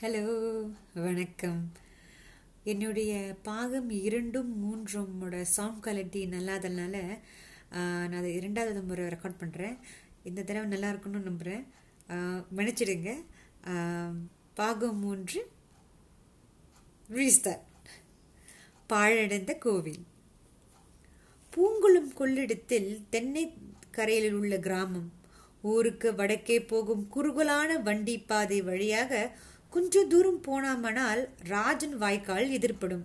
Hello வணக்கம். என்னுடைய பாகம் இரண்டும் மூன்றுமோட சவுண்ட் குவாலிட்டி நல்லாதனால ஆஹ், நான் அதை இரண்டாவது முறை ரெக்கார்ட் பண்ணுறேன் இந்த தடவை நல்லா இருக்கும்னு நம்புகிறேன் மன்னிச்சிடுங்க. ஆஹ், பாகம் மூன்று ரீஸ்தார் பாழடைந்த கோவில். பூங்குளம் கொள்ளிடத்தில் தென்னை கரையில் உள்ள கிராமம். ஊருக்கு வடக்கே போகும் குறுகலான வண்டி பாதை வழியாக கொஞ்ச தூரம் போனாமனால் ராஜன் வாய்க்கால் எதிர்ப்படும்.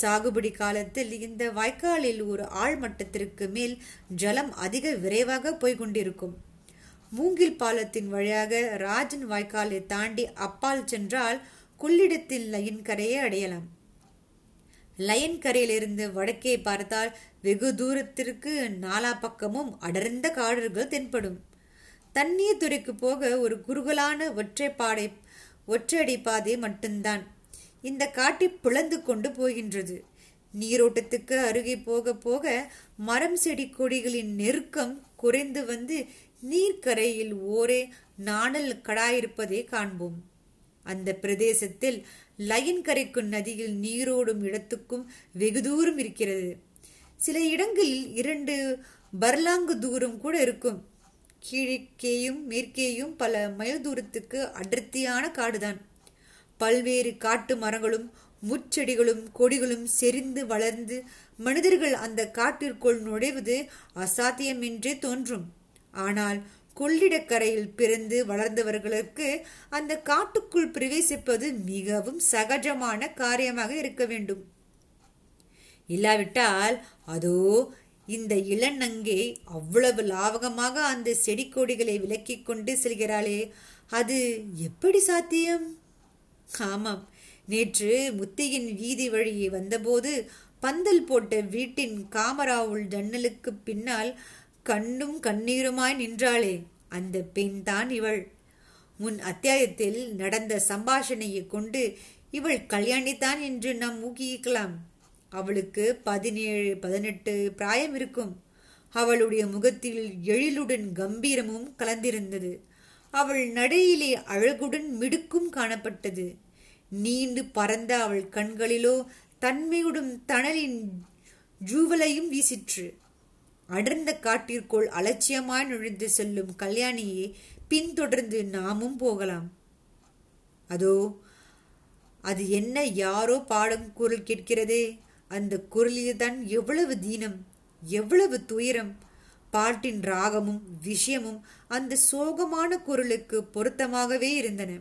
சாகுபடி காலத்தில் இந்த வாய்க்காலில் ஒரு ஆழ்மட்டத்திற்கு மேல் ஜலம் அதிக விரைவாக போய்க் கொண்டிருக்கும். மூங்கில் பாலத்தின் வழியாக ராஜன் வாய்க்காலை தாண்டி அப்பால் சென்றால் கொள்ளிடத்தில் லயன் கரையை அடையலாம். லயன் கரையிலிருந்து வடக்கே பார்த்தால் வெகு தூரத்திற்கு நாலா பக்கமும் அடர்ந்த காடுகள் தென்படும். தண்ணீர் துறைக்கு போக ஒரு குறுகலான ஒற்றைப்பாடை ஒற்றடி பாதை மட்டும்தான். இந்த காட்டி பிளந்து கொண்டு போகின்றது. நீரோட்டத்துக்கு அருகே போக போக மரம் செடி கொடிகளின் நெருக்கம் குறைந்து வந்து நீர்க்கரையில் ஓரே நாணல் கடாயிருப்பதை காண்போம். அந்த பிரதேசத்தில் லயன் கரைக்கும் நதியில் நீரோடும் இடத்துக்கும் வெகு தூரம் இருக்கிறது. சில இடங்களில் இரண்டு பர்லாங்கு தூரம் கூட இருக்கும். கீழக்கேயும் மேற்கேயும் பல மைல் தூரத்துக்கு அடர்த்தியான காடுதான். பல்வேறு காட்டு மரங்களும் முச்செடிகளும் கொடிகளும் செறிந்து வளர்ந்து மனிதர்கள் அந்த காட்டிற்குள் நுழைவது அசாத்தியமென்றே தோன்றும். ஆனால் கொள்ளிடக்கரையில் பிறந்து வளர்ந்தவர்களுக்கு அந்த காட்டுக்குள் பிரவேசிப்பது மிகவும் சகஜமான காரியமாக இருக்க வேண்டும். இல்லாவிட்டால் அதோ இந்த இளநங்கை அவ்வளவு லாவகமாக அந்த செடி கொடிகளை விலக்கி கொண்டு செல்கிறாளே. அது எப்படி சாத்தியம்? ஆமாம். நேற்று முத்தையின் வீதி வழியே வந்தபோது பந்தல் போட்ட வீட்டின் காமராவுள் ஜன்னலுக்கு பின்னால் கண்ணும் கண்ணீருமாய் நின்றாளே. அந்த பெண் தான் இவள். முன் அத்தியாயத்தில் நடந்த சம்பாஷணையை கொண்டு இவள் கல்யாணித்தான் என்று நாம் ஊகிக்கலாம். அவளுக்கு பதினேழு பதினெட்டு பிராயம் இருக்கும். அவளுடைய முகத்தில் எழிலுடன் கம்பீரமும் கலந்திருந்தது. அவள் நடையிலே அழகுடன் மிடுக்கும் காணப்பட்டது. நீண்டு பறந்த அவள் கண்களிலோ தன்மையுடன் தணலின் ஜூவலையும் வீசிற்று. அடர்ந்த காட்டிற்குள் அலட்சியமாய் நுழைந்து செல்லும் கல்யாணியை பின்தொடர்ந்து நாமும் போகலாம். அதோ அது என்ன யாரோ பாடும் குரல் கேட்கிறதே? அந்த குரலில்தான் எவ்வளவு தீனம் எவ்வளவு துயரம். பாட்டின் ராகமும் விஷயமும் அந்த சோகமான குரலுக்கு பொருத்தமாகவே இருந்தன.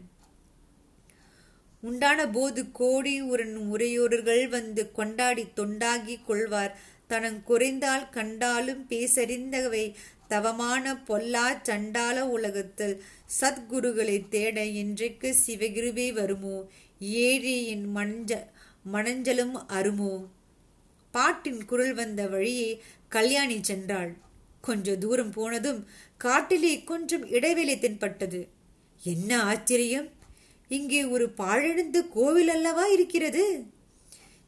உண்டான போது கோடி உரன் உரையோர்கள் வந்து கொண்டாடி தொண்டாகி கொள்வார். தனங் குறைந்தால் கண்டாலும் பேசறிந்தவை தவமான பொல்லா சண்டால உலகத்தில் சத்குருகளை தேட இன்றைக்கு சிவகிருபே வருமோ? ஏழி என் மணஞ்ச மணஞ்சலும் அருமோ? பாட்டின் குரல் வந்த வழியே கல்யாணி சென்றாள். கொஞ்ச தூரம் போனதும் காட்டிலே கொஞ்சம் இடைவெளி தென்பட்டது. என்ன ஆச்சரியம்! இங்கே ஒரு பாழடைந்த கோவில் அல்லவா இருக்கிறது?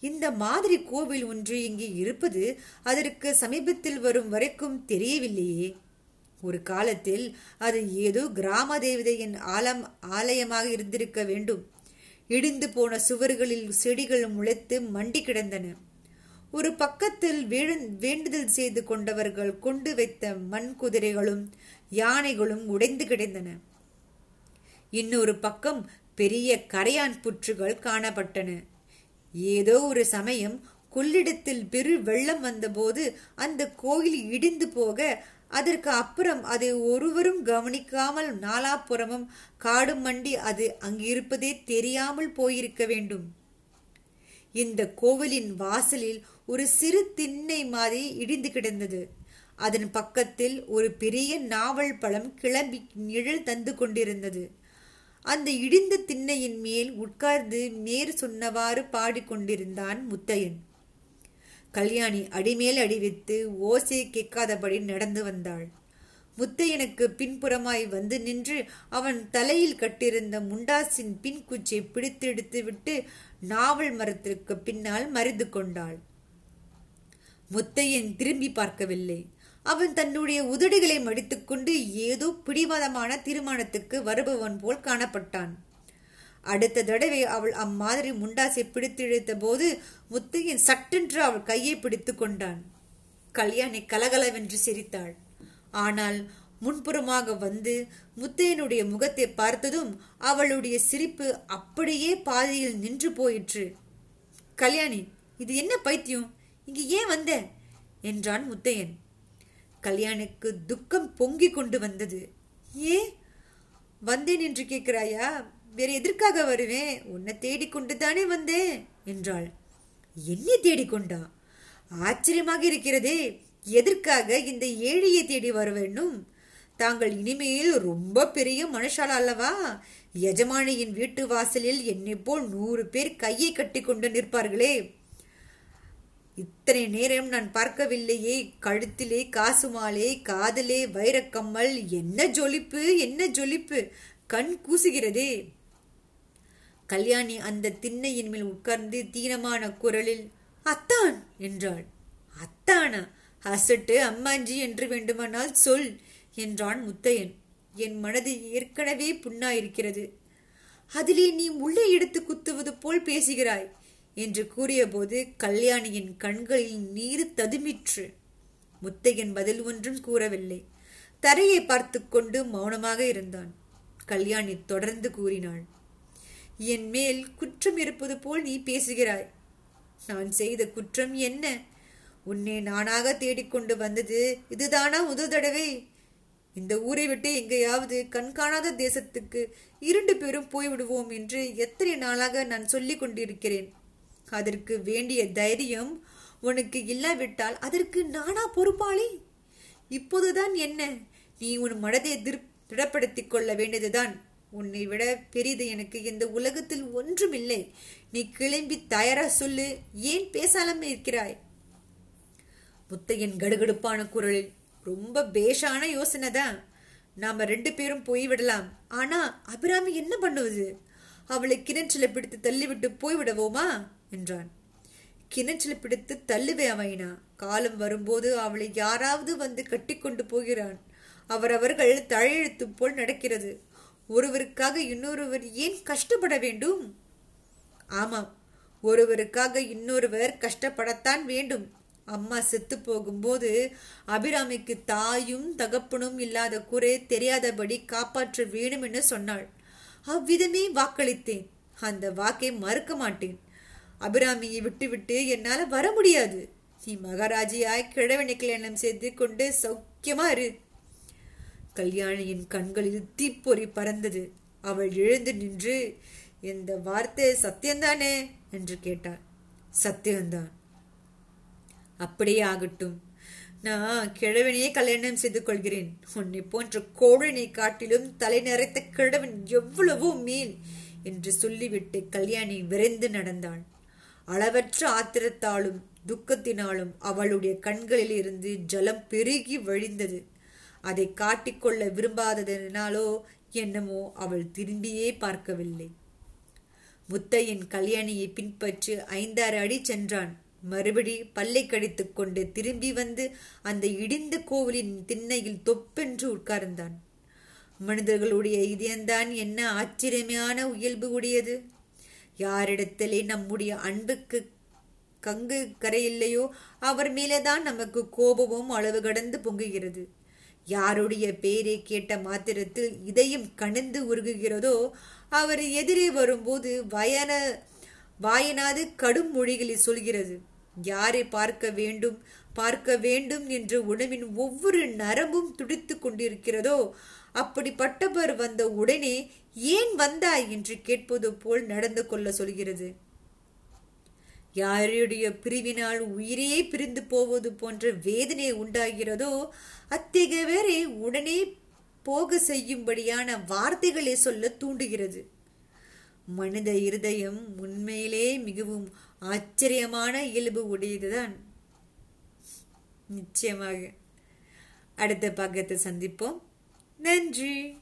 இந்த மாதிரி கோவில் ஒன்று இங்கே இருப்பது அதற்கு சமீபத்தில் வரும் வரைக்கும் தெரியவில்லையே. ஒரு காலத்தில் அது ஏதோ கிராம தேவதையின் ஆலம் ஆலயமாக இருந்திருக்க வேண்டும். இடிந்து போன சுவர்களில் செடிகள் முளைத்து மண்டி கிடந்தன. ஒரு பக்கத்தில் வேண்டுதல் செய்து கொண்டவர்கள் கொண்டு வைத்த மண் குதிரைகளும் யானைகளும் உடைந்து கிடந்தன. இன்னொரு பக்கம் பெரிய கரையான் புற்றுகள் காணப்பட்டன. ஏதோ ஒரு சமயம் கொள்ளிடத்தில் பெரு வெள்ளம் வந்தபோது அந்த கோயில் இடிந்து போக அதற்கு அப்புறம் அதை ஒருவரும் கவனிக்காமல் நாலாப்புறமும் காடு மண்டி அது அங்கிருப்பதே தெரியாமல் போயிருக்க வேண்டும். இந்த கோவிலின் வாசலில் ஒரு சிறு திண்ணை மாதிரி இடிந்து கிடந்தது. அதன் பக்கத்தில் ஒரு பெரிய நாவல் பழம் கிளம்பி நிழல் தந்து கொண்டிருந்தது. அந்த இடிந்த திண்ணையின் மேல் உட்கார்ந்து மேற் சொன்னவாறு பாடிக்கொண்டிருந்தான் முத்தையன். கல்யாணி அடிமேல் அடிவித்து ஓசை கேட்காதபடி நடந்து வந்தாள். முத்தையனுக்கு பின்புறமாய் வந்து நின்று அவன் தலையில் கட்டிருந்த முண்டாசின் பின்குச்சியை பிடித்தெடுத்து விட்டு நாவல் மரத்திற்கு பின்னால் மறைந்து கொண்டாள். முத்தையன் திரும்பி பார்க்கவில்லை. அவன் தன்னுடைய உதடுகளை மடித்துக்கொண்டு ஏதோ பிடிவாதமான தீர்மானத்துக்கு வருபவன் போல் காணப்பட்டான். அடுத்த தடவை அவள் அம்மாதிரி முண்டாசை பிடித்திழுத்த போது முத்தையன் சட்டென்று அவள் கையை பிடித்து கொண்டான். கல்யாணி கலகலவென்று சிரித்தாள். ஆனால் முன்புறமாக வந்து முத்தையனுடைய முகத்தை பார்த்ததும் அவளுடைய சிரிப்பு அப்படியே பாதியில் நின்று போயிற்று. கல்யாணி இது என்ன பைத்தியம்? இங்கே ஏன் வந்த? என்றான் முத்தையன். கல்யாணுக்கு துக்கம் பொங்கி கொண்டு வந்தது. ஏ? வந்தேன் என்று கேட்கிறாயா? வேற எதற்காக வருவேன்? உன்னை தேடிக்கொண்டு தானே வந்தேன் என்றாள். என்னை தேடிக்கொண்டா ஆச்சரியமாக இருக்கிறதே. எதற்காக இந்த ஏழையை தேடி வர வேண்டும்? தாங்கள் இனிமேல் ரொம்ப பெரிய மனுஷால் அல்லவா? எஜமானியின் வீட்டு வாசலில் என்னை போல் நூறு பேர் கையை கட்டி கொண்டு நிற்பார்களே. இத்தனை நேரம் நான் பார்க்கவில்லையே. கழுத்திலே காசுமாலே காதலே வைரக்கம்மல். என்ன ஜொலிப்பு என்ன ஜொலிப்பு? கண் கூசுகிறதே. கல்யாணி அந்த திண்ணையின் மேல் உட்கார்ந்து தீனமான குரலில் அத்தான்! என்றாள். அத்தானா? அசட்டு அம்மாஞ்சி என்று வேண்டுமானால் சொல் என்றான் முத்தையன். என் மனது ஏற்கனவே புண்ணாயிருக்கிறது. அதிலே நீ உள்ளே எடுத்து குத்துவது போல் பேசுகிறாய். என்று கூறியபோது கல்யாணியின் கண்களில் நீர் ததுமிற்று. முத்தையன் பதில் ஒன்றும் கூறவில்லை. தரையை பார்த்து கொண்டு மௌனமாக இருந்தான். கல்யாணி தொடர்ந்து கூறினாள் என் மேல் குற்றம் இருப்பது போல் நீ பேசுகிறாய். நான் செய்த குற்றம் என்ன? உன்னை நானாக தேடிக்கொண்டு வந்தது இதுதானா முதல் தடவை? இந்த ஊரை விட்டு எங்கேயாவது கண்காணாத தேசத்துக்கு இரண்டு பேரும் போய்விடுவோம் என்று எத்தனை நாளாக நான் சொல்லிக் கொண்டிருக்கிறேன். அதற்கு வேண்டிய தைரியம் உனக்கு இல்லாவிட்டால் அதற்கு நானா பொறுப்பாளி? இப்போதுதான் என்ன? நீ உன் மனதை திடப்படுத்திக் கொள்ள வேண்டியதுதான். உன்னை விட பெரிது எனக்கு இந்த உலகத்தில் ஒன்றுமில்லை. நீ கிளம்பி தயாரா சொல்லு. ஏன் பேசாமல் இருக்கிறாய்? முத்தையன் கடுகடுப்பான குரலில். ரொம்ப பேஷான யோசனை தான். நாம ரெண்டு பேரும் போய்விடலாம் ஆனா அபிராமி என்ன பண்ணுவது? அவளை கிணற்றில் பிடித்து தள்ளிவிட்டு போய்விடவோமா என்றான். கிணற்றில் பிடித்து தள்ளுவே அமைனா காலம் வரும்போது அவளை யாராவது வந்து கட்டிக்கொண்டு போகிறான். அவரவர்கள் தழையெழுத்து போல் நடக்கிறது. ஒருவருக்காக இன்னொருவர் ஏன் கஷ்டப்பட வேண்டும்? ஆமாம் ஒருவருக்காக இன்னொருவர் கஷ்டப்படத்தான் வேண்டும். அம்மா செத்து போகும்போது அபிராமிக்கு தாயும் தகப்பனும் இல்லாத குறை தெரியாதபடி காப்பாற்ற வேணும் என்று சொன்னாள். அவ்விதமே வாக்களித்தேன். அந்த வாக்கை மறுக்க மாட்டேன். அபிராமியை விட்டுவிட்டு என்னால வர முடியாது. நீ மகாராஜியாய் கிழவனை கல்யாணம் செய்து கொண்டு சௌக்கியமா இரு. கல்யாணியின் கண்களில் தீப்பொறி பறந்தது. அவள் எழுந்து நின்று இந்த வார்த்தை சத்தியம்தானே? என்று கேட்டாள். சத்தியம்தான். அப்படியே ஆகட்டும். நான் கிழவனையே கல்யாணம் செய்து கொள்கிறேன். உன்னை போன்ற கோழனை காட்டிலும் தலை நிறைத்த கிழவன் எவ்வளவோ மேல் என்று சொல்லிவிட்டு கல்யாணி விரைந்து நடந்தாள் அளவற்ற ஆத்திரத்தாலும் துக்கத்தினாலும் அவளுடைய கண்களில் இருந்து ஜலம் பெருகி வழிந்தது. அதை காட்டிக்கொள்ள விரும்பாததினாலோ என்னமோ அவள் திரும்பியே பார்க்கவில்லை. முத்தையின் கல்யாணியை பின்பற்றி ஐந்தாறு அடி சென்றான். மறுபடி பல்லை கடித்து கொண்டு திரும்பி வந்து அந்த இடிந்த கோவிலின் திண்ணையில் தொப்பென்று உட்கார்ந்தான். மனிதர்களுடைய இதயம்தான் என்ன ஆச்சரியமான இயல்பு உடையது! யாரிடத்திலே நம்முடைய அன்புக்கு கங்கு கரையில்லையோ? அவர் மேலேதான் நமக்கு கோபமும் அளவு கடந்து பொங்குகிறது. யாருடைய பேரை கேட்ட மாத்திரத்தில் இதயம் கணிந்து உருகுகிறதோ? அவர் எதிரே வரும்போது வயன வாயனாது கடும் மொழிகளை சொல்கிறது. யாரை பார்க்க வேண்டும்? பார்க்க வேண்டும் என்று உணவின் ஒவ்வொரு நரம்பும் துடித்து கொண்டிருக்கிறதோ அப்படிப்பட்டவர் வந்த உடனே ஏன் வந்தாய் என்று கேட்பது போல் நடந்து கொள்ள சொல்கிறது. யாருடைய பிரிவினால் உயிரே பிரிந்து போவது போன்ற வேதனை உண்டாகிறதோ அத்தகையவரை உடனே போக செய்யும்படியான வார்த்தைகளை சொல்ல தூண்டுகிறது. மனித இருதயம் உண்மையிலே மிகவும் ஆச்சரியமான இயல்பு உடையதுதான். நிச்சயமாக. அடுத்த பக்கத்தை சந்திப்போம். நன்றி.